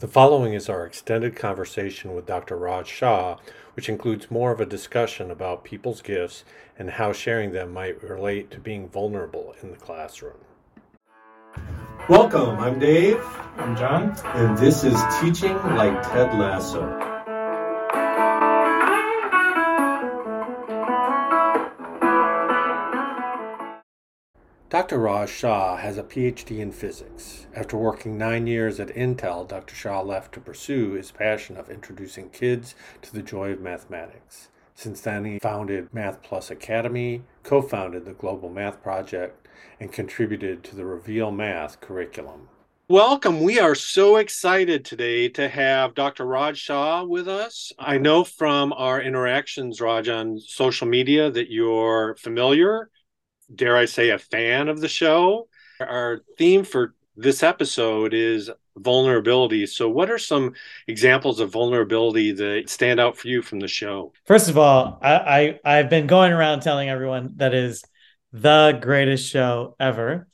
The following is our extended conversation with Dr. Raj Shah, which includes more of a discussion about people's gifts and how sharing them might relate to being vulnerable in the classroom. Welcome, I'm Dave. I'm John. And this is Teaching Like Ted Lasso. Dr. Raj Shah has a PhD in physics. After working nine years at Intel, Dr. Shah left to pursue his passion of introducing kids to the joy of mathematics. Since then, he founded Math Plus Academy, co founded the Global Math Project, and contributed to the Reveal Math curriculum. Welcome. We are so excited today to have Dr. Raj Shah with us. I know from our interactions, Raj, on social media that you're familiar dare I say, a fan of the show. Our theme for this episode is vulnerability. So, what are some examples of vulnerability that stand out for you from the show? First of all, I, I have been going around telling everyone that is the greatest show ever,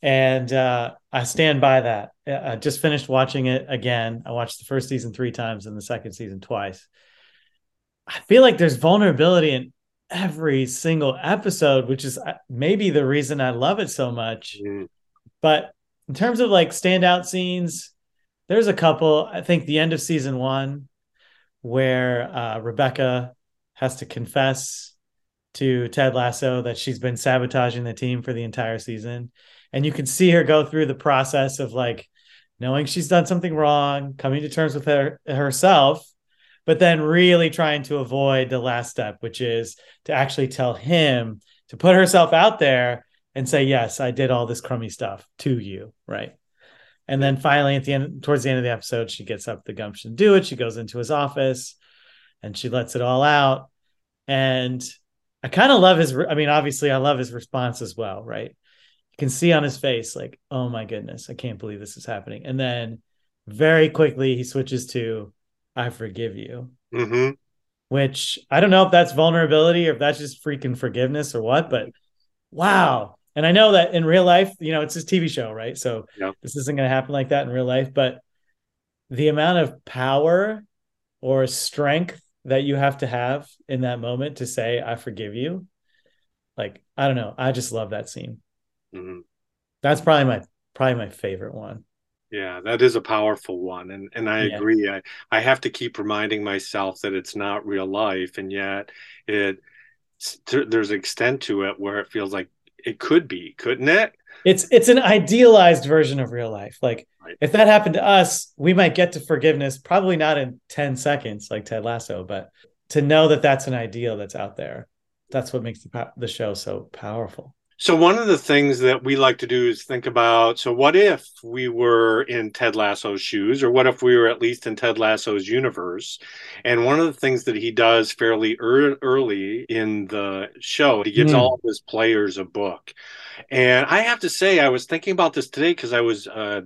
and uh, I stand by that. I just finished watching it again. I watched the first season three times and the second season twice. I feel like there's vulnerability in every single episode, which is uh, maybe the reason I love it so much. Mm. But in terms of like standout scenes, there's a couple. I think the end of season one, where uh, Rebecca has to confess to Ted Lasso that she's been sabotaging the team for the entire season. And you can see her go through the process of like knowing she's done something wrong, coming to terms with her herself, but then really trying to avoid the last step, which is to actually tell him to put herself out there and say, Yes, I did all this crummy stuff to you. Right. And then finally, at the end, towards the end of the episode, she gets up the gumption to do it. She goes into his office and she lets it all out. And I kind of love his, I mean, obviously, I love his response as well. Right. You can see on his face, like, oh my goodness, I can't believe this is happening. And then very quickly, he switches to, I forgive you. Mm-hmm. Which I don't know if that's vulnerability or if that's just freaking forgiveness or what, but wow. And I know that in real life, you know, it's this TV show, right? So yeah. this isn't going to happen like that in real life, but the amount of power or strength that you have to have in that moment to say, I forgive you. Like, I don't know. I just love that scene. Mm-hmm. That's probably my probably my favorite one. Yeah, that is a powerful one. And and I yeah. agree. I, I have to keep reminding myself that it's not real life. And yet it there's an extent to it where it feels like it could be, couldn't it? It's it's an idealized version of real life. Like right. if that happened to us, we might get to forgiveness, probably not in 10 seconds like Ted Lasso, but to know that that's an ideal that's out there. That's what makes the, the show so powerful. So one of the things that we like to do is think about so what if we were in Ted Lasso's shoes or what if we were at least in Ted Lasso's universe? And one of the things that he does fairly er- early in the show, he gives mm. all of his players a book. And I have to say I was thinking about this today because I was uh,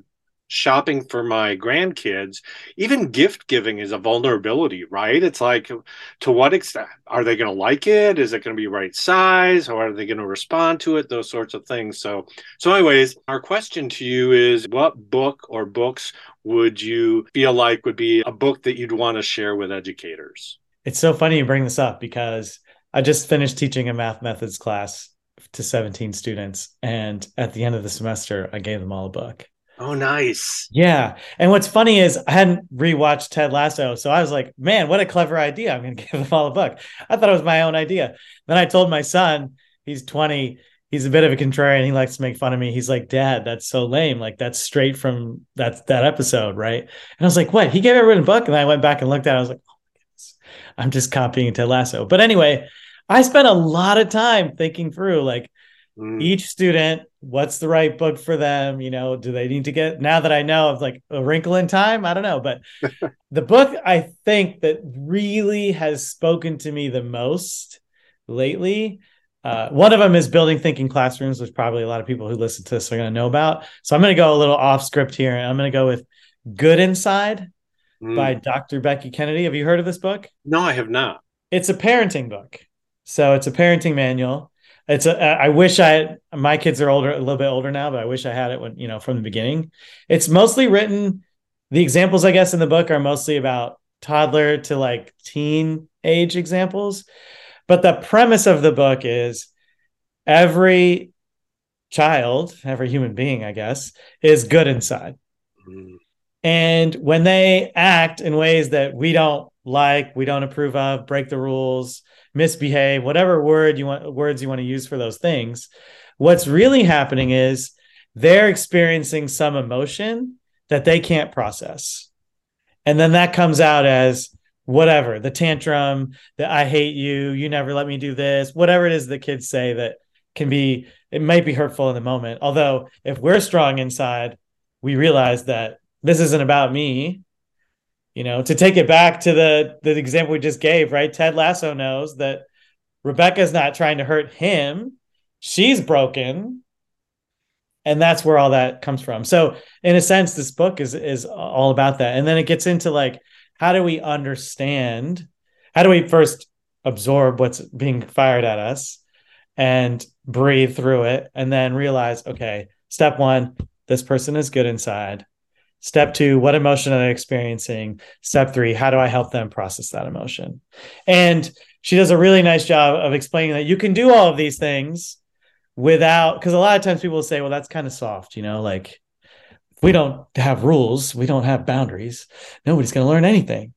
shopping for my grandkids even gift giving is a vulnerability right? It's like to what extent are they going to like it? Is it going to be right size? Or are they going to respond to it? Those sorts of things. So so anyways our question to you is what book or books would you feel like would be a book that you'd want to share with educators? It's so funny you bring this up because i just finished teaching a math methods class to 17 students and at the end of the semester i gave them all a book Oh, nice. Yeah. And what's funny is I hadn't rewatched Ted Lasso. So I was like, man, what a clever idea. I'm going to give them all a book. I thought it was my own idea. Then I told my son, he's 20, he's a bit of a contrarian. He likes to make fun of me. He's like, Dad, that's so lame. Like that's straight from that that episode, right? And I was like, what? He gave everyone a book. And I went back and looked at it. I was like, oh my goodness, I'm just copying Ted Lasso. But anyway, I spent a lot of time thinking through like mm. each student what's the right book for them? You know do they need to get now that i know of like a wrinkle in time? I don't know but the book i think that really has spoken to me the most lately uh, one of them is building thinking classrooms which probably a lot of people who listen to this are going to know about. So i'm going to go a little off script here and i'm going to go with good inside mm. by dr becky kennedy. Have you heard of this book? No i have not. It's a parenting book. So it's a parenting manual it's a, I wish I my kids are older a little bit older now, but I wish I had it when you know from the beginning. It's mostly written the examples I guess in the book are mostly about toddler to like teen age examples. But the premise of the book is every child, every human being, I guess, is good inside. Mm. And when they act in ways that we don't like, we don't approve of, break the rules, misbehave, whatever word you want words you want to use for those things, what's really happening is they're experiencing some emotion that they can't process. And then that comes out as whatever the tantrum that I hate you, you never let me do this, whatever it is the kids say that can be, it might be hurtful in the moment. Although, if we're strong inside, we realize that this isn't about me. You know, to take it back to the the example we just gave, right? Ted Lasso knows that Rebecca's not trying to hurt him. She's broken and that's where all that comes from so in a sense this book is is all about that and then it gets into like how do we understand how do we first absorb what's being fired at us and breathe through it and then realize okay step 1 this person is good inside step 2 what emotion are they experiencing? Step 3 how do i help them process that emotion? And she does a really nice job of explaining that you can do all of these things without because a lot of times people say well that's kind of soft you know like we don't have rules. We don't have boundaries. Nobody's going to learn anything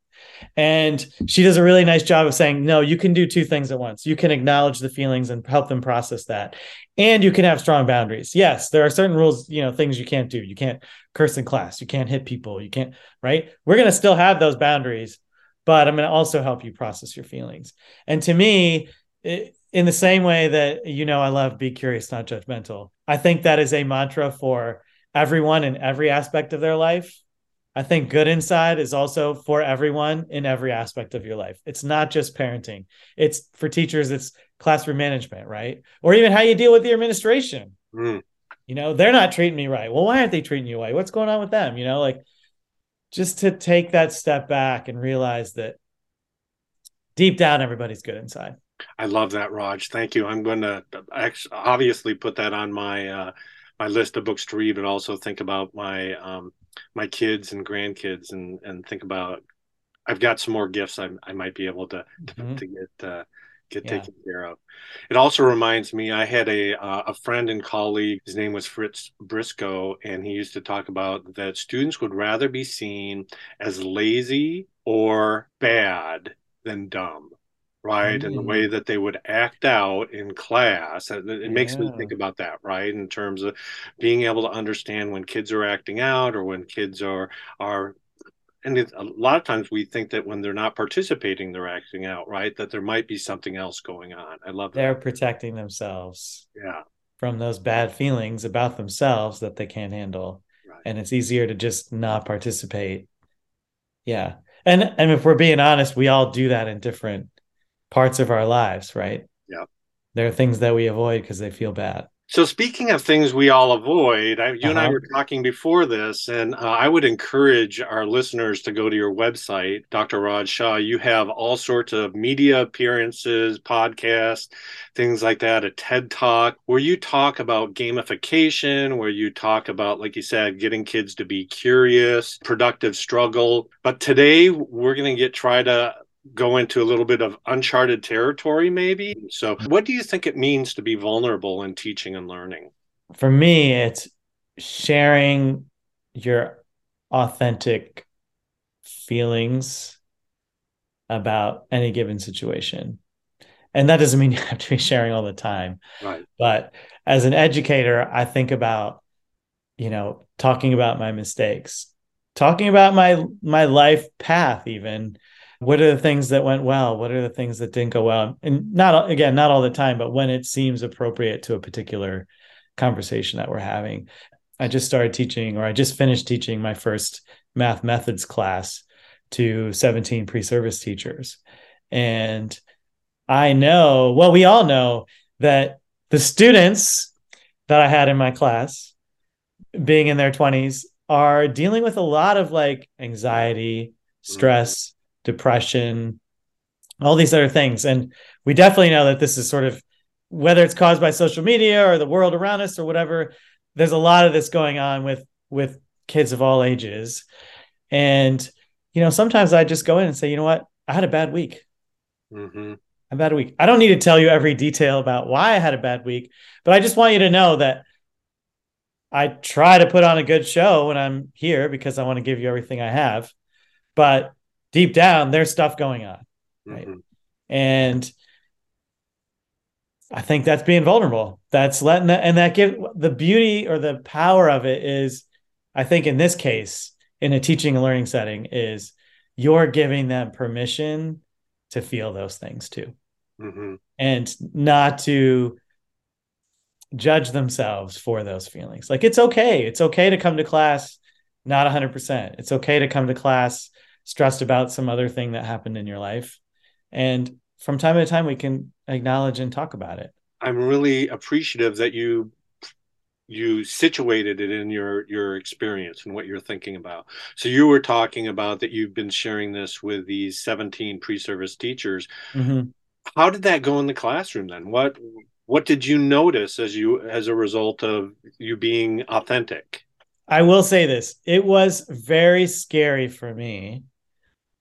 and she does a really nice job of saying no you can do two things at once. You can acknowledge the feelings and help them process that. And you can have strong boundaries. Yes there are certain rules you know things you can't do. You can't curse in class. You can't hit people. You can't right? We're going to still have those boundaries but i'm going to also help you process your feelings. And to me it, in the same way that you know I love be curious, not judgmental. I think that is a mantra for everyone in every aspect of their life. I think good inside is also for everyone in every aspect of your life. It's not just parenting. It's for teachers, it's classroom management, right? Or even how you deal with the administration. Mm. You know, they're not treating me right. Well, why aren't they treating you right? What's going on with them? You know, like just to take that step back and realize that deep down everybody's good inside. I love that, Raj. Thank you. I'm going to obviously put that on my uh, my list of books to read, but also think about my um, my kids and grandkids, and and think about. I've got some more gifts I, I might be able to mm-hmm. to get uh, get yeah. taken care of. It also reminds me I had a uh, a friend and colleague. His name was Fritz Briscoe, and he used to talk about that students would rather be seen as lazy or bad than dumb right? Mm. And the way mm. that they would act out in class. It, it makes me think about that, right? In terms of being able to understand when kids are acting out or when kids are are and it, a lot of times we think that when they're not participating, they're acting out, right? That there might be something else going on. I love that. They're protecting themselves. Yeah. From those bad feelings about themselves that they can't handle. Right. And it's easier to just not participate. Yeah. And and if we're being honest, we all do that in different parts of our lives, right? Yeah. There are things that we avoid because they feel bad. So, speaking of things we all avoid, I, you uh-huh. and I uh-huh. were talking before this, and uh, I would encourage our listeners to go to your website, Dr. Raj Shah. You have all sorts of media appearances, podcasts, things like that, a TED Talk, where you talk about gamification, where you talk about, like you said, getting kids to be curious, productive struggle. But today, we're going to get try to go into a little bit of uncharted territory, maybe. So, what do you think it means to be vulnerable in teaching and learning? For me, it's sharing your authentic feelings about any given situation. And that doesn't mean you have to be sharing all the time. Right. But as an educator, I think about, you know, talking about my mistakes, talking about my my life path even what are the things that went well? What are the things that didn't go well? And not again not all the time but when it seems appropriate to a particular conversation that we're having. I just started teaching or i just finished teaching my first math methods class to 17 pre-service teachers. And i know well we all know that the students that i had in my class being in their 20s are dealing with a lot of like anxiety stress depression, all these other things. And we definitely know that this is sort of whether it's caused by social media or the world around us or whatever, there's a lot of this going on with with kids of all ages. And, you know, sometimes I just go in and say, you know what? I had a bad week. Mm-hmm. A bad week. I don't need to tell you every detail about why I had a bad week, but I just want you to know that I try to put on a good show when I'm here because I want to give you everything I have. But deep down, there's stuff going on. Right. Mm-hmm. And I think that's being vulnerable. That's letting that, and that give the beauty or the power of it is, I think in this case, in a teaching and learning setting, is you're giving them permission to feel those things too. Mm-hmm. And not to judge themselves for those feelings. Like it's okay. It's okay to come to class not 100%. It's okay to come to class stressed about some other thing that happened in your life. And from time to time, we can acknowledge and talk about it. I'm really appreciative that you you situated it in your your experience and what you're thinking about. So you were talking about that you've been sharing this with these 17 pre-service teachers. Mm-hmm. How did that go in the classroom then? What what did you notice as you as a result of you being authentic i will say this it was very scary for me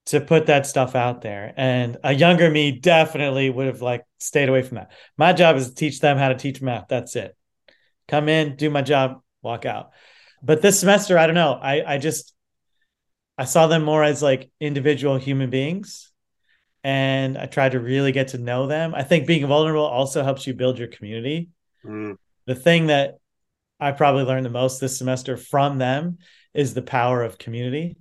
to put that stuff out there and a younger me definitely would have like stayed away from that my job is to teach them how to teach math that's it come in do my job walk out but this semester i don't know i i just i saw them more as like individual human beings and I tried to really get to know them. I think being vulnerable also helps you build your community. Mm. The thing that I probably learned the most this semester from them is the power of community.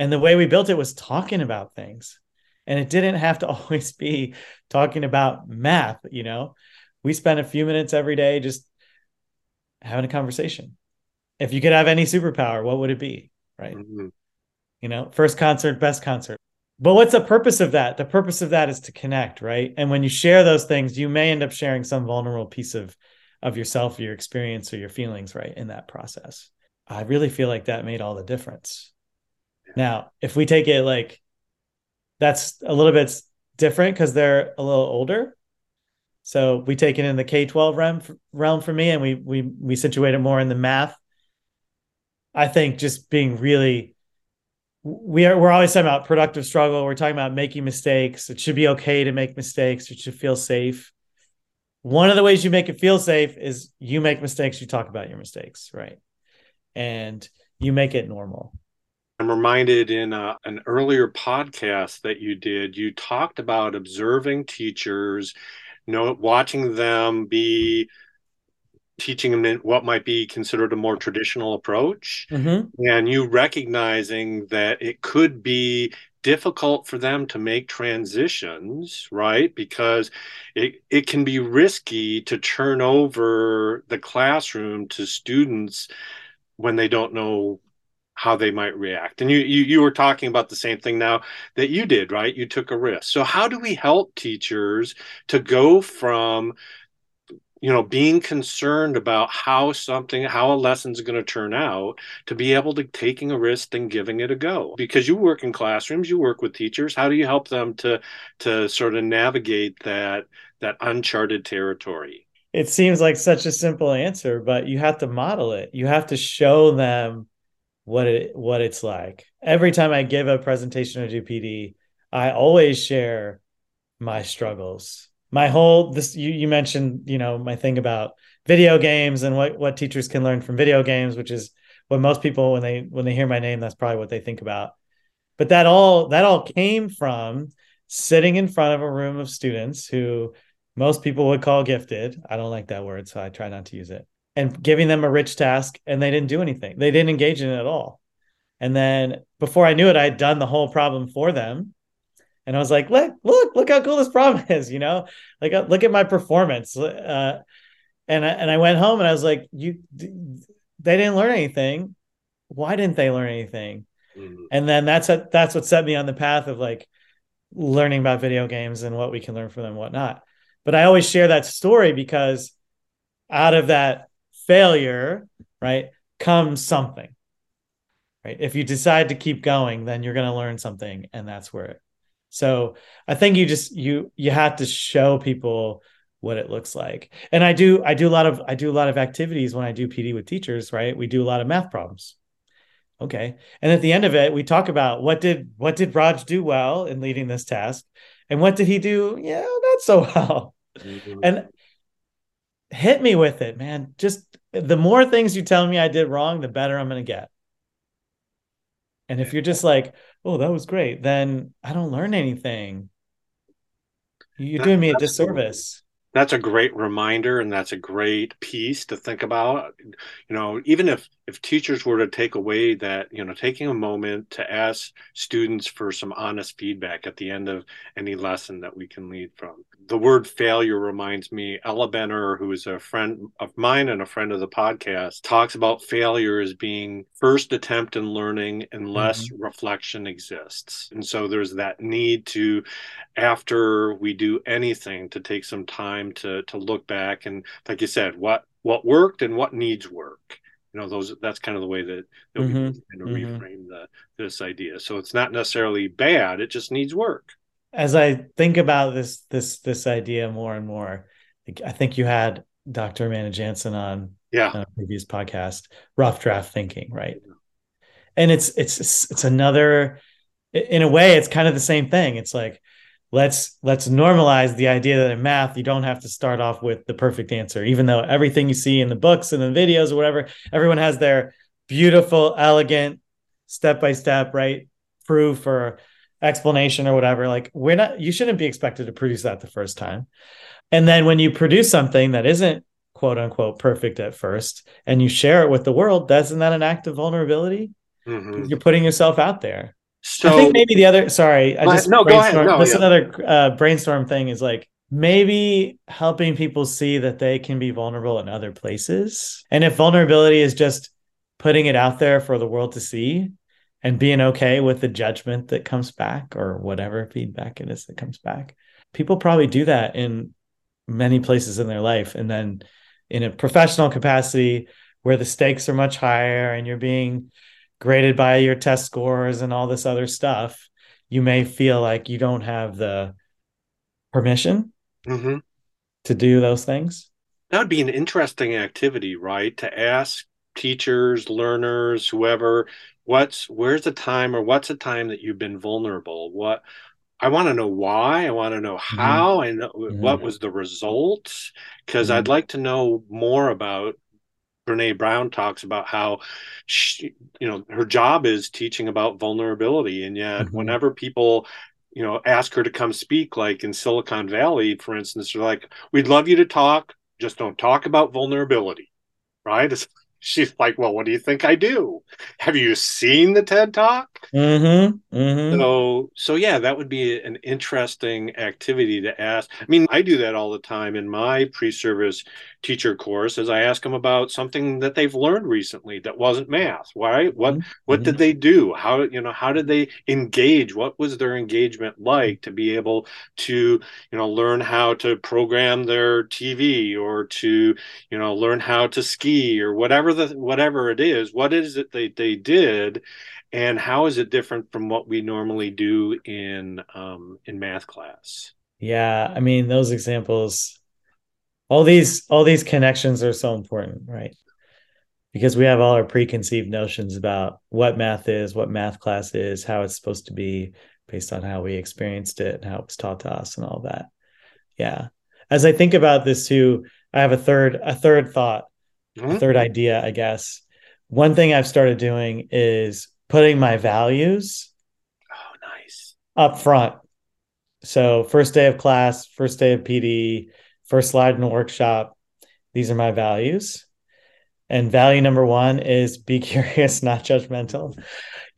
And the way we built it was talking about things. And it didn't have to always be talking about math, you know. We spent a few minutes every day just having a conversation. If you could have any superpower, what would it be? Right. Mm-hmm. You know, first concert, best concert but what's the purpose of that the purpose of that is to connect right and when you share those things you may end up sharing some vulnerable piece of of yourself your experience or your feelings right in that process i really feel like that made all the difference now if we take it like that's a little bit different because they're a little older so we take it in the k-12 realm, realm for me and we we we situate it more in the math i think just being really we are we're always talking about productive struggle. We're talking about making mistakes. It should be okay to make mistakes. It should feel safe. One of the ways you make it feel safe is you make mistakes, you talk about your mistakes, right? And you make it normal. I'm reminded in a, an earlier podcast that you did, you talked about observing teachers, you know, watching them be teaching them what might be considered a more traditional approach mm-hmm. and you recognizing that it could be difficult for them to make transitions right because it, it can be risky to turn over the classroom to students when they don't know how they might react. And you, you you were talking about the same thing now that you did right? You took a risk. So how do we help teachers to go from you know being concerned about how something how a lesson's going to turn out to be able to taking a risk and giving it a go? Because you work in classrooms you work with teachers. How do you help them to to sort of navigate that that uncharted territory? It seems like such a simple answer but you have to model it. You have to show them what it what it's like. Every time i give a presentation or do pd i always share my struggles. My whole this you, you mentioned you know my thing about video games and what what teachers can learn from video games which is what most people when they when they hear my name that's probably what they think about. But that all that all came from sitting in front of a room of students who most people would call gifted. I don't like that word so i try not to use it and giving them a rich task and they didn't do anything they didn't engage in it at all and then before i knew it i'd done the whole problem for them and I was like, look, look, look how cool this problem is, you know, like uh, look at my performance. Uh, and I, and I went home and I was like, you, they didn't learn anything. Why didn't they learn anything? Mm-hmm. And then that's a, that's what set me on the path of like learning about video games and what we can learn from them whatnot. But I always share that story because out of that failure, right, comes something. Right. If you decide to keep going, then you're going to learn something, and that's where it so I think you just you you have to show people what it looks like. And I do I do a lot of I do a lot of activities when I do PD with teachers, right? We do a lot of math problems. okay. And at the end of it, we talk about what did what did Raj do well in leading this task, and what did he do, yeah, not so well. Mm-hmm. And hit me with it, man. Just the more things you tell me I did wrong, the better I'm going to get. And if you're just like, oh, that was great, then I don't learn anything. You're doing me a disservice that's a great reminder and that's a great piece to think about you know even if if teachers were to take away that you know taking a moment to ask students for some honest feedback at the end of any lesson that we can lead from. The word failure reminds me ella benner who is a friend of mine and a friend of the podcast talks about failure as being first attempt in learning unless mm-hmm. reflection exists. And so there's that need to after we do anything to take some time to to look back and like you said what what worked and what needs work you know those that's kind of the way that, that mm-hmm. we kind of mm-hmm. reframe the this idea. So it's not necessarily bad it just needs work. As i think about this this this idea more and more i think you had dr amanda jansen on yeah. a previous podcast rough draft thinking right? And it's it's it's another in a way it's kind of the same thing. It's like let's let's normalize the idea that in math you don't have to start off with the perfect answer. Even though everything you see in the books and the videos or whatever everyone has their beautiful elegant step by step right proof or explanation or whatever. Like we're not you shouldn't be expected to produce that the first time. And then when you produce something that isn't quote unquote perfect at first and you share it with the world doesn't that an act of vulnerability? Mm-hmm. you're putting yourself out there so I think maybe the other sorry, I just no, go ahead. No, this yeah. another uh, brainstorm thing is like maybe helping people see that they can be vulnerable in other places. And if vulnerability is just putting it out there for the world to see and being okay with the judgment that comes back or whatever feedback it is that comes back. People probably do that in many places in their life and then in a professional capacity where the stakes are much higher and you're being graded by your test scores and all this other stuff, you may feel like you don't have the permission mm-hmm. to do those things. That would be an interesting activity, right? To ask teachers, learners, whoever, what's where's the time or what's the time that you've been vulnerable? What I want to know why. I want to know mm-hmm. how. Mm-hmm. I know mm-hmm. what was the result because mm-hmm. I'd like to know more about Brene Brown talks about how she, you know, her job is teaching about vulnerability. And yet, mm-hmm. whenever people, you know, ask her to come speak, like in Silicon Valley, for instance, they're like, we'd love you to talk, just don't talk about vulnerability. Right. It's she's like, well, what do you think I do? Have you seen the TED Talk? Mm-hmm, mm-hmm. So, so yeah, that would be an interesting activity to ask. I mean, I do that all the time in my pre-service teacher course, as I ask them about something that they've learned recently that wasn't math. Why? What? Mm-hmm. What did they do? How? You know, how did they engage? What was their engagement like to be able to, you know, learn how to program their TV or to, you know, learn how to ski or whatever whatever the whatever it is what is it they, they did and how is it different from what we normally do in um, in math class yeah i mean those examples all these all these connections are so important right because we have all our preconceived notions about what math is what math class is how it's supposed to be based on how we experienced it and how it was taught to us and all that yeah as i think about this too i have a third a third thought mm-hmm. third idea, I guess. One thing I've started doing is putting my values oh nice up front. So first day of class, first day of PD, first slide in the workshop, these are my values. And value number one is be curious, not judgmental.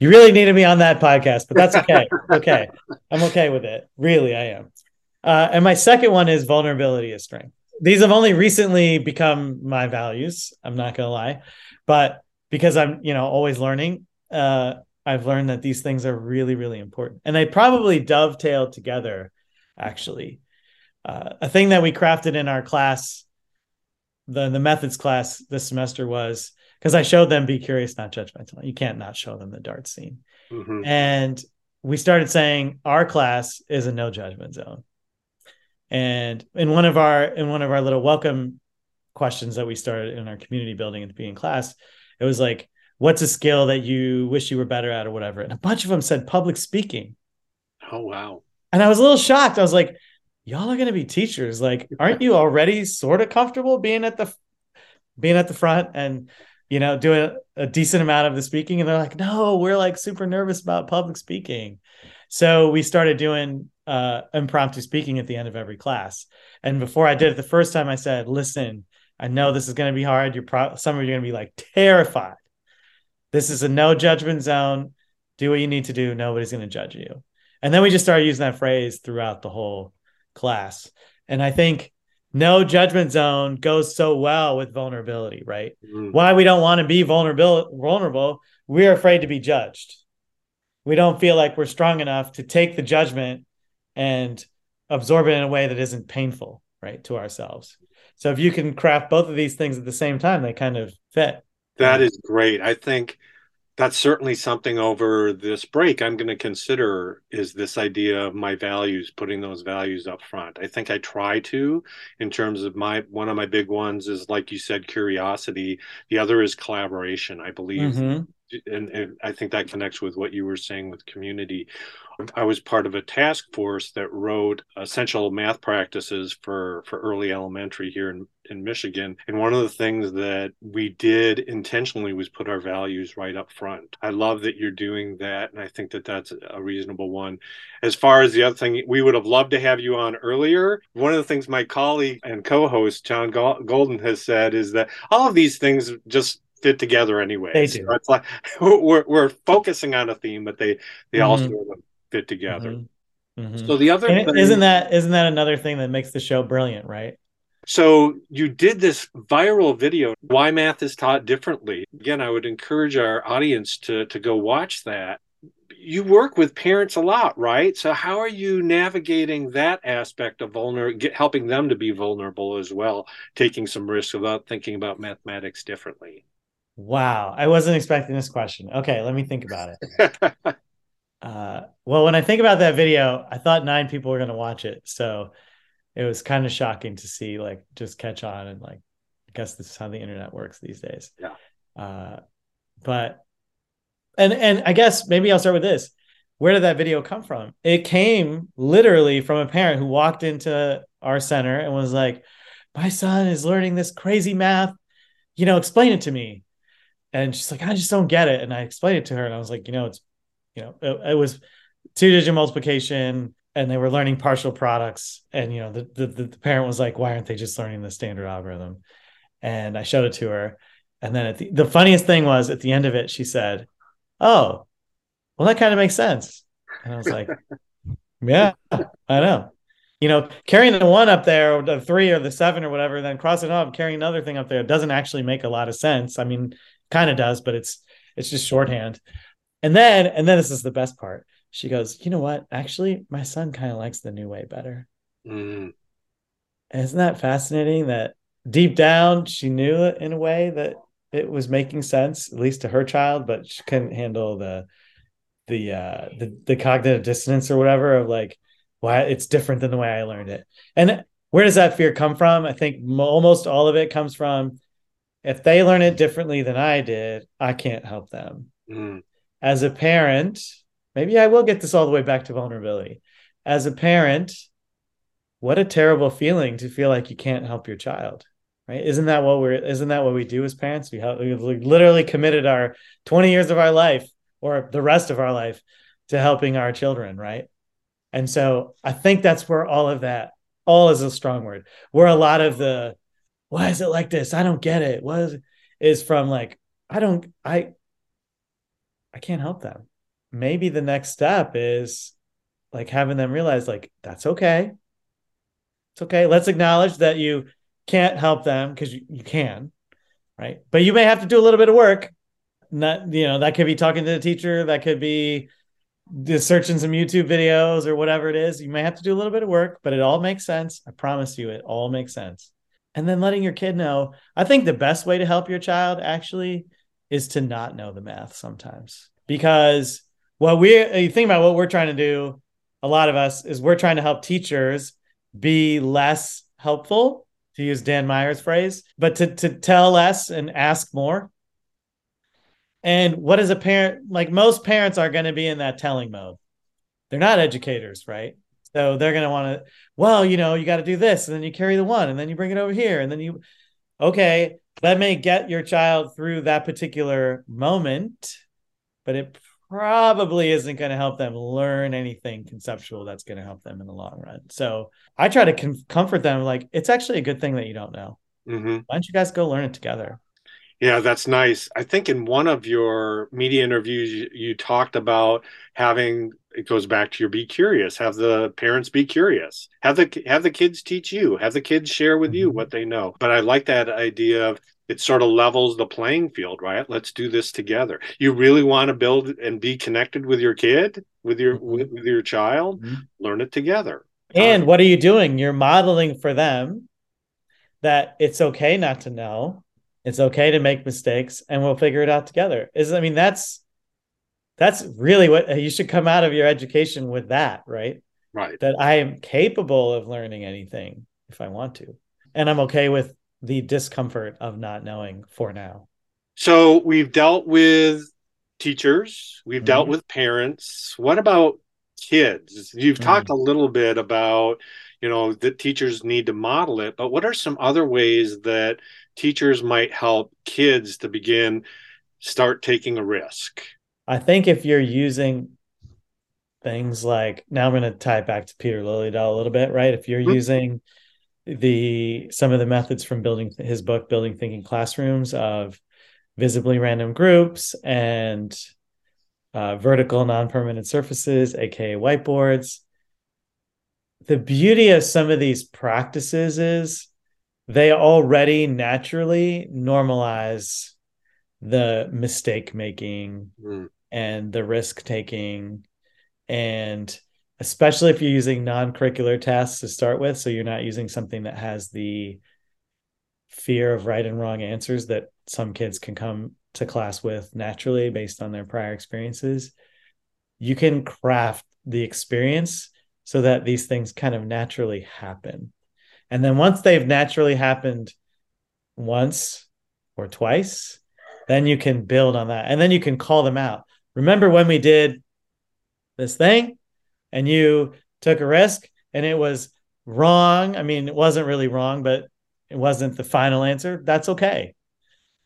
You really need to be on that podcast, but that's okay. okay. I'm okay with it. Really, I am. Uh, and my second one is vulnerability is strength these have only recently become my values. I'm not gonna lie, but because I'm you know always learning, uh, I've learned that these things are really really important, and they probably dovetail together. Actually, uh, a thing that we crafted in our class, the the methods class this semester was because I showed them be curious, not judgmental. You can't not show them the dart scene, mm-hmm. and we started saying our class is a no judgment zone and in one of our in one of our little welcome questions that we started in our community building at the beginning class, it was like, what's a skill that you wish you were better at or whatever. And a bunch of them said public speaking. Oh wow. And I was a little shocked. I was like, y'all are going to be teachers. Like, aren't you already sort of comfortable being at the being at the front and you know doing a decent amount of the speaking? And they're like, no, we're like super nervous about public speaking. So we started doing uh, impromptu speaking at the end of every class. And before I did it the first time, I said, listen, I know this is going to be hard. You're pro- some of you are going to be like terrified. This is a no judgment zone. Do what you need to do. Nobody's going to judge you. And then we just started using that phrase throughout the whole class. And I think no judgment zone goes so well with vulnerability, right? Mm-hmm. Why we don't want to be vulnerable, vulnerable, we're afraid to be judged. We don't feel like we're strong enough to take the judgment and absorb it in a way that isn't painful, right, to ourselves. So if you can craft both of these things at the same time, they kind of fit. That is great. I think that's certainly something over this break I'm going to consider is this idea of my values, putting those values up front. I think I try to in terms of my one of my big ones is like you said curiosity, the other is collaboration. I believe mm-hmm. and, and I think that connects with what you were saying with community. I was part of a task force that wrote essential math practices for for early elementary here in in Michigan. And one of the things that we did intentionally was put our values right up front. I love that you're doing that, and I think that that's a reasonable one. As far as the other thing, we would have loved to have you on earlier. One of the things my colleague and co-host John Golden has said is that all of these things just fit together anyway. They do. So it's like we're, we're focusing on a theme, but they they mm-hmm. also fit together. Mm-hmm. Mm-hmm. So the other thing, isn't that isn't that another thing that makes the show brilliant, right? So you did this viral video, why math is taught differently. Again, I would encourage our audience to to go watch that. You work with parents a lot, right? So how are you navigating that aspect of vulnerable, helping them to be vulnerable as well, taking some risks without thinking about mathematics differently? Wow, I wasn't expecting this question. Okay, let me think about it. uh, well, when I think about that video, I thought nine people were going to watch it, so it was kind of shocking to see like just catch on and like I guess this is how the internet works these days. Yeah. Uh, but and and I guess maybe I'll start with this. Where did that video come from? It came literally from a parent who walked into our center and was like, "My son is learning this crazy math. You know, explain it to me." And she's like, "I just don't get it." And I explained it to her, and I was like, "You know, it's, you know, it, it was two-digit multiplication and they were learning partial products. And you know the, the, the parent was like why aren't they just learning the standard algorithm? And i showed it to her. And then the, the funniest thing was at the end of it she said oh well that kind of makes sense. And i was like yeah i know. You know carrying the one up there or the three or the seven or whatever then crossing off carrying another thing up there doesn't actually make a lot of sense. I mean kind of does but it's it's just shorthand and then and then this is the best part she goes, you know what? Actually, my son kind of likes the new way better. Mm. Isn't that fascinating that deep down she knew it in a way that it was making sense, at least to her child, but she couldn't handle the the uh the, the cognitive dissonance or whatever of like why it's different than the way I learned it. And where does that fear come from? I think almost all of it comes from if they learn it differently than I did, I can't help them. Mm. As a parent, maybe I will get this all the way back to vulnerability. As a parent, what a terrible feeling to feel like you can't help your child, right? Isn't that what we're isn't that what we do as parents? We we literally committed our 20 years of our life or the rest of our life to helping our children, right? And so I think that's where all of that, all is a strong word, where a lot of the why is it like this? I don't get it. What is, is from like, I don't, I, I can't help them. Maybe the next step is like having them realize like that's okay. It's okay. Let's acknowledge that you can't help them because you, you can right? But you may have to do a little bit of work. Not you know that could be talking to the teacher. That could be just searching some youtube videos or whatever it is. You may have to do a little bit of work but it all makes sense. I promise you it all makes sense. And then letting your kid know i think the best way to help your child actually is to not know the math sometimes because what we you think about what we're trying to do a lot of us is we're trying to help teachers be less helpful to use dan meyer's phrase but to, to tell less and ask more And what is a parent like? Most parents are going to be in that telling mode. They're not educators, right? So they're going to want to, well, you know, you got to do this, and then you carry the one, and then you bring it over here, and then you, okay, that may get your child through that particular moment, but it probably isn't going to help them learn anything conceptual that's going to help them in the long run. So I try to com- comfort them like it's actually a good thing that you don't know. Mm-hmm. Why don't you guys go learn it together? Yeah, that's nice. I think in one of your media interviews, you, you, talked about having it goes back to your be curious. Have the parents be curious. Have the have the kids teach you. Have the kids share with you mm-hmm. what they know. But I like that idea of it sort of levels the playing field, right? Let's do this together. You really want to build and be connected with your kid, with your mm-hmm. with, with, your child. Mm-hmm. Learn it together. And um, what are you doing? You're modeling for them that it's okay not to know it's okay to make mistakes and we'll figure it out together. Is I mean that's that's really what you should come out of your education with that, right? Right. That I am capable of learning anything if I want to. And I'm okay with the discomfort of not knowing for now. So we've dealt with teachers, we've mm-hmm. dealt with parents. What about kids? You've mm-hmm. talked a little bit about, you know, that teachers need to model it, but what are some other ways that teachers might help kids to begin start taking a risk? I think if you're using things like now I'm going to tie it back to Peter Liljedahl a little bit, right? If you're mm-hmm. using the some of the methods from building his book building thinking classrooms of visibly random groups and uh, vertical non-permanent surfaces aka whiteboards the beauty of some of these practices is they already naturally normalize the mistake making mm. And the risk taking and especially if you're using non-curricular tasks to start with so you're not using something that has the fear of right and wrong answers that some kids can come to class with naturally based on their prior experiences you can craft the experience so that these things kind of naturally happen and then once they've naturally happened once or twice, then you can build on that. And then you can call them out. Remember when we did this thing and you took a risk and it was wrong? I mean, it wasn't really wrong, but it wasn't the final answer. That's okay.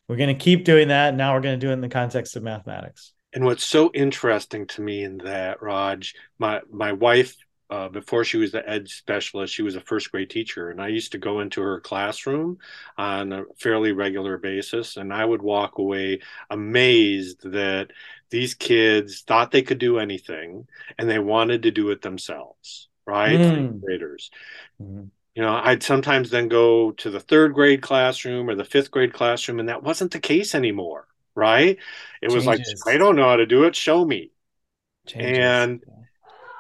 We're going to keep doing that. Now we're going to do it in the context of mathematics. And what's so interesting to me in that, Raj, my my wife uh, before she was the ed specialist, she was a first grade teacher, and I used to go into her classroom on a fairly regular basis, and I would walk away amazed that these kids thought they could do anything, and they wanted to do it themselves. Right, mm. graders. Mm. You know, I'd sometimes then go to the third grade classroom or the fifth grade classroom, and that wasn't the case anymore. Right? It Changes. was like, I don't know how to do it. Show me. Changes. And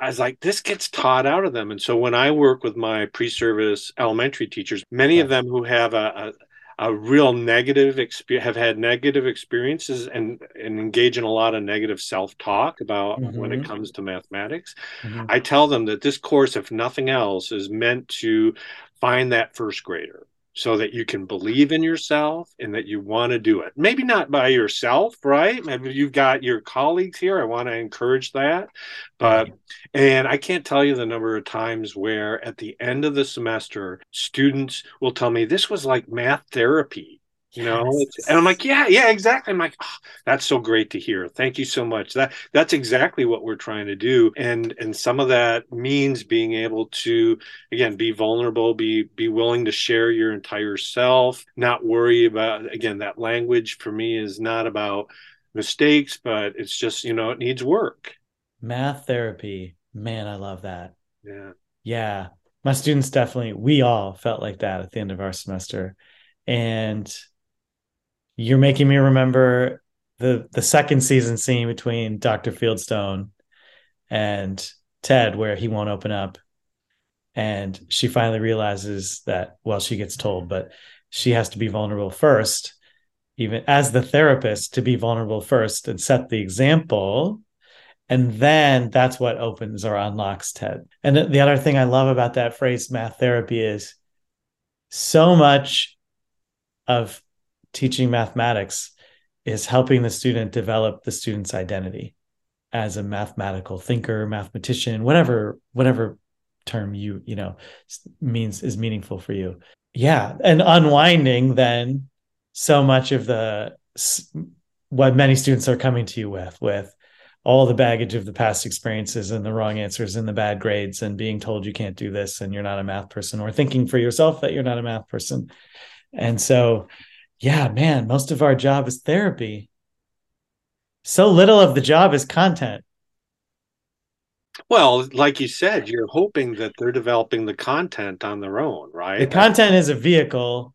I was like, this gets taught out of them. And so when I work with my pre service elementary teachers, many of them who have a, a, a real negative experience, have had negative experiences and, and engage in a lot of negative self talk about mm-hmm. when it mm-hmm. comes to mathematics, mm-hmm. I tell them that this course, if nothing else, is meant to find that first grader so that you can believe in yourself and that you want to do it. Maybe not by yourself, right? Maybe you've got your colleagues here. I want to encourage that. But, and I can't tell you the number of times where at the end of the semester, students will tell me this was like math therapy you know and i'm like yeah yeah exactly. I'm like oh, that's so great to hear. Thank you so much. That that's exactly what we're trying to do. And and some of that means being able to again be vulnerable be be willing to share your entire self not worry about again that language for me is not about mistakes but it's just you know it needs work. Math therapy. Man i love that. Yeah. Yeah. My students definitely we all felt like that at the end of our semester. And you're making me remember the the second season scene between Dr. Fieldstone and Ted where he won't open up and she finally realizes that well she gets told but she has to be vulnerable first even as the therapist to be vulnerable first and set the example and then that's what opens or unlocks ted and the other thing i love about that phrase math therapy is so much of teaching mathematics is helping the student develop the student's identity as a mathematical thinker, mathematician, whatever whatever term you you know means is meaningful for you. Yeah, and unwinding then so much of the what many students are coming to you with with all the baggage of the past experiences and the wrong answers and the bad grades and being told you can't do this and you're not a math person or thinking for yourself that you're not a math person. And so, yeah, man, most of our job is therapy. So little of the job is content. Well, like you said, you're hoping that they're developing the content on their own, right? The content is a vehicle.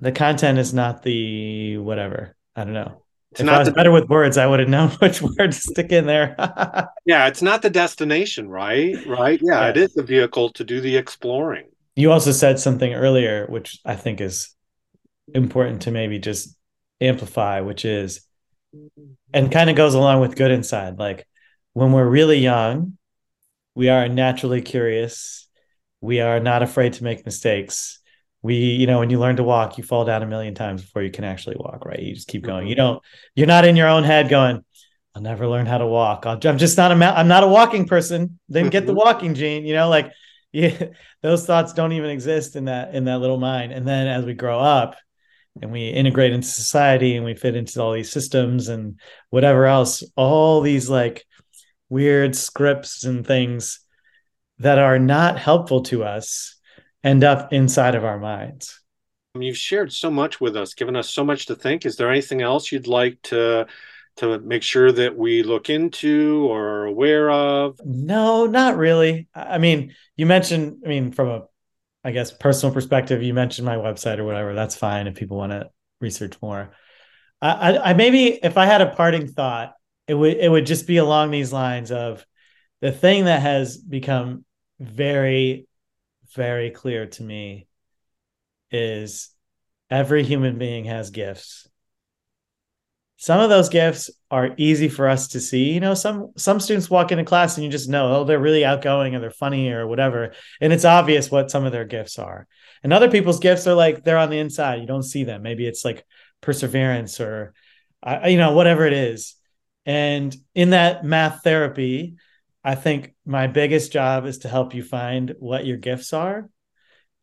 The content is not the whatever. I don't know. It's if not I was the, better with words, I would have known which word to stick in there. yeah, it's not the destination, right? Right. Yeah, yeah, it is the vehicle to do the exploring. You also said something earlier, which I think is important to maybe just amplify, which is, and kind of goes along with good inside. Like when we're really young, we are naturally curious. We are not afraid to make mistakes we you know when you learn to walk you fall down a million times before you can actually walk right you just keep going you mm-hmm. don't you're not in your own head going i'll never learn how to walk i am just not a i'm not a walking person then get the mm-hmm. walking gene you know like yeah those thoughts don't even exist in that in that little mind and then as we grow up and we integrate into society and we fit into all these systems and whatever else all these like weird scripts and things that are not helpful to us end up inside of our minds. You've shared so much with us, given us so much to think. Is there anything else you'd like to to make sure that we look into or are aware of? No, not really. I mean, you mentioned, I mean, from a I guess personal perspective, you mentioned my website or whatever. That's fine if people want to research more. I, I, I maybe if I had a parting thought, it would it would just be along these lines of the thing that has become very very clear to me is every human being has gifts some of those gifts are easy for us to see. You know some some students walk into class and you just know oh they're really outgoing or they're funny or whatever. And it's obvious what some of their gifts are. And other people's gifts are like they're on the inside. You don't see them. Maybe it's like perseverance or uh, you know whatever it is. And in that math therapy I think my biggest job is to help you find what your gifts are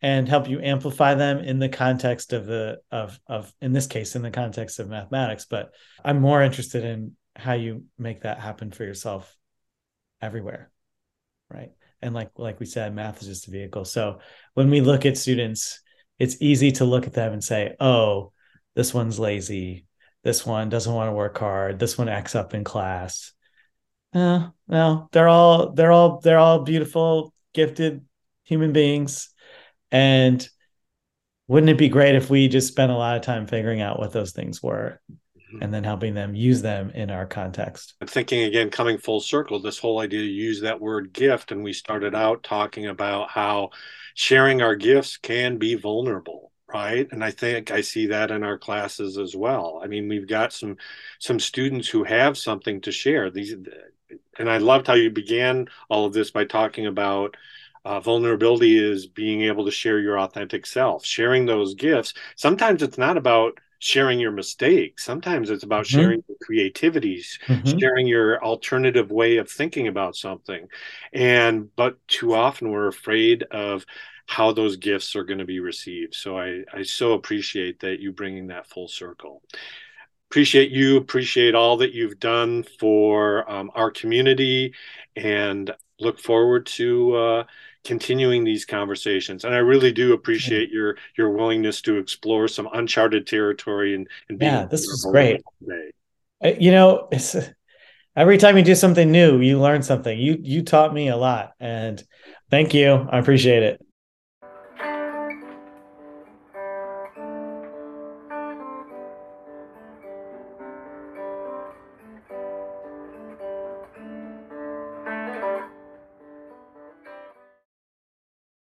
and help you amplify them in the context of the of of in this case in the context of mathematics. But i'm more interested in how you make that happen for yourself everywhere right? And like like we said math is just a vehicle. So when we look at students it's easy to look at them and say oh this one's lazy. This one doesn't want to work hard. This one acts up in class. Eh, no, no, they're all they're all they're all beautiful, gifted human beings, and wouldn't it be great if we just spent a lot of time figuring out what those things were mm-hmm. and then helping them use them in our context? I'm thinking again coming full circle this whole idea to use that word gift and we started out talking about how sharing our gifts can be vulnerable right? And i think i see that in our classes as well. I mean we've got some some students who have something to share. These and I loved how you began all of this by talking about uh, vulnerability is being able to share your authentic self, sharing those gifts. Sometimes it's not about sharing your mistakes. Sometimes it's about mm-hmm. sharing your creativities, mm-hmm. sharing your alternative way of thinking about something. And but too often we're afraid of how those gifts are going to be received. So I, I so appreciate that you bringing that full circle appreciate you appreciate all that you've done for um, our community and look forward to uh, continuing these conversations. And i really do appreciate your your willingness to explore some uncharted territory and, and yeah this is great. today. Uh, you know it's every time you do something new you learn something. You you taught me a lot and thank you. I appreciate it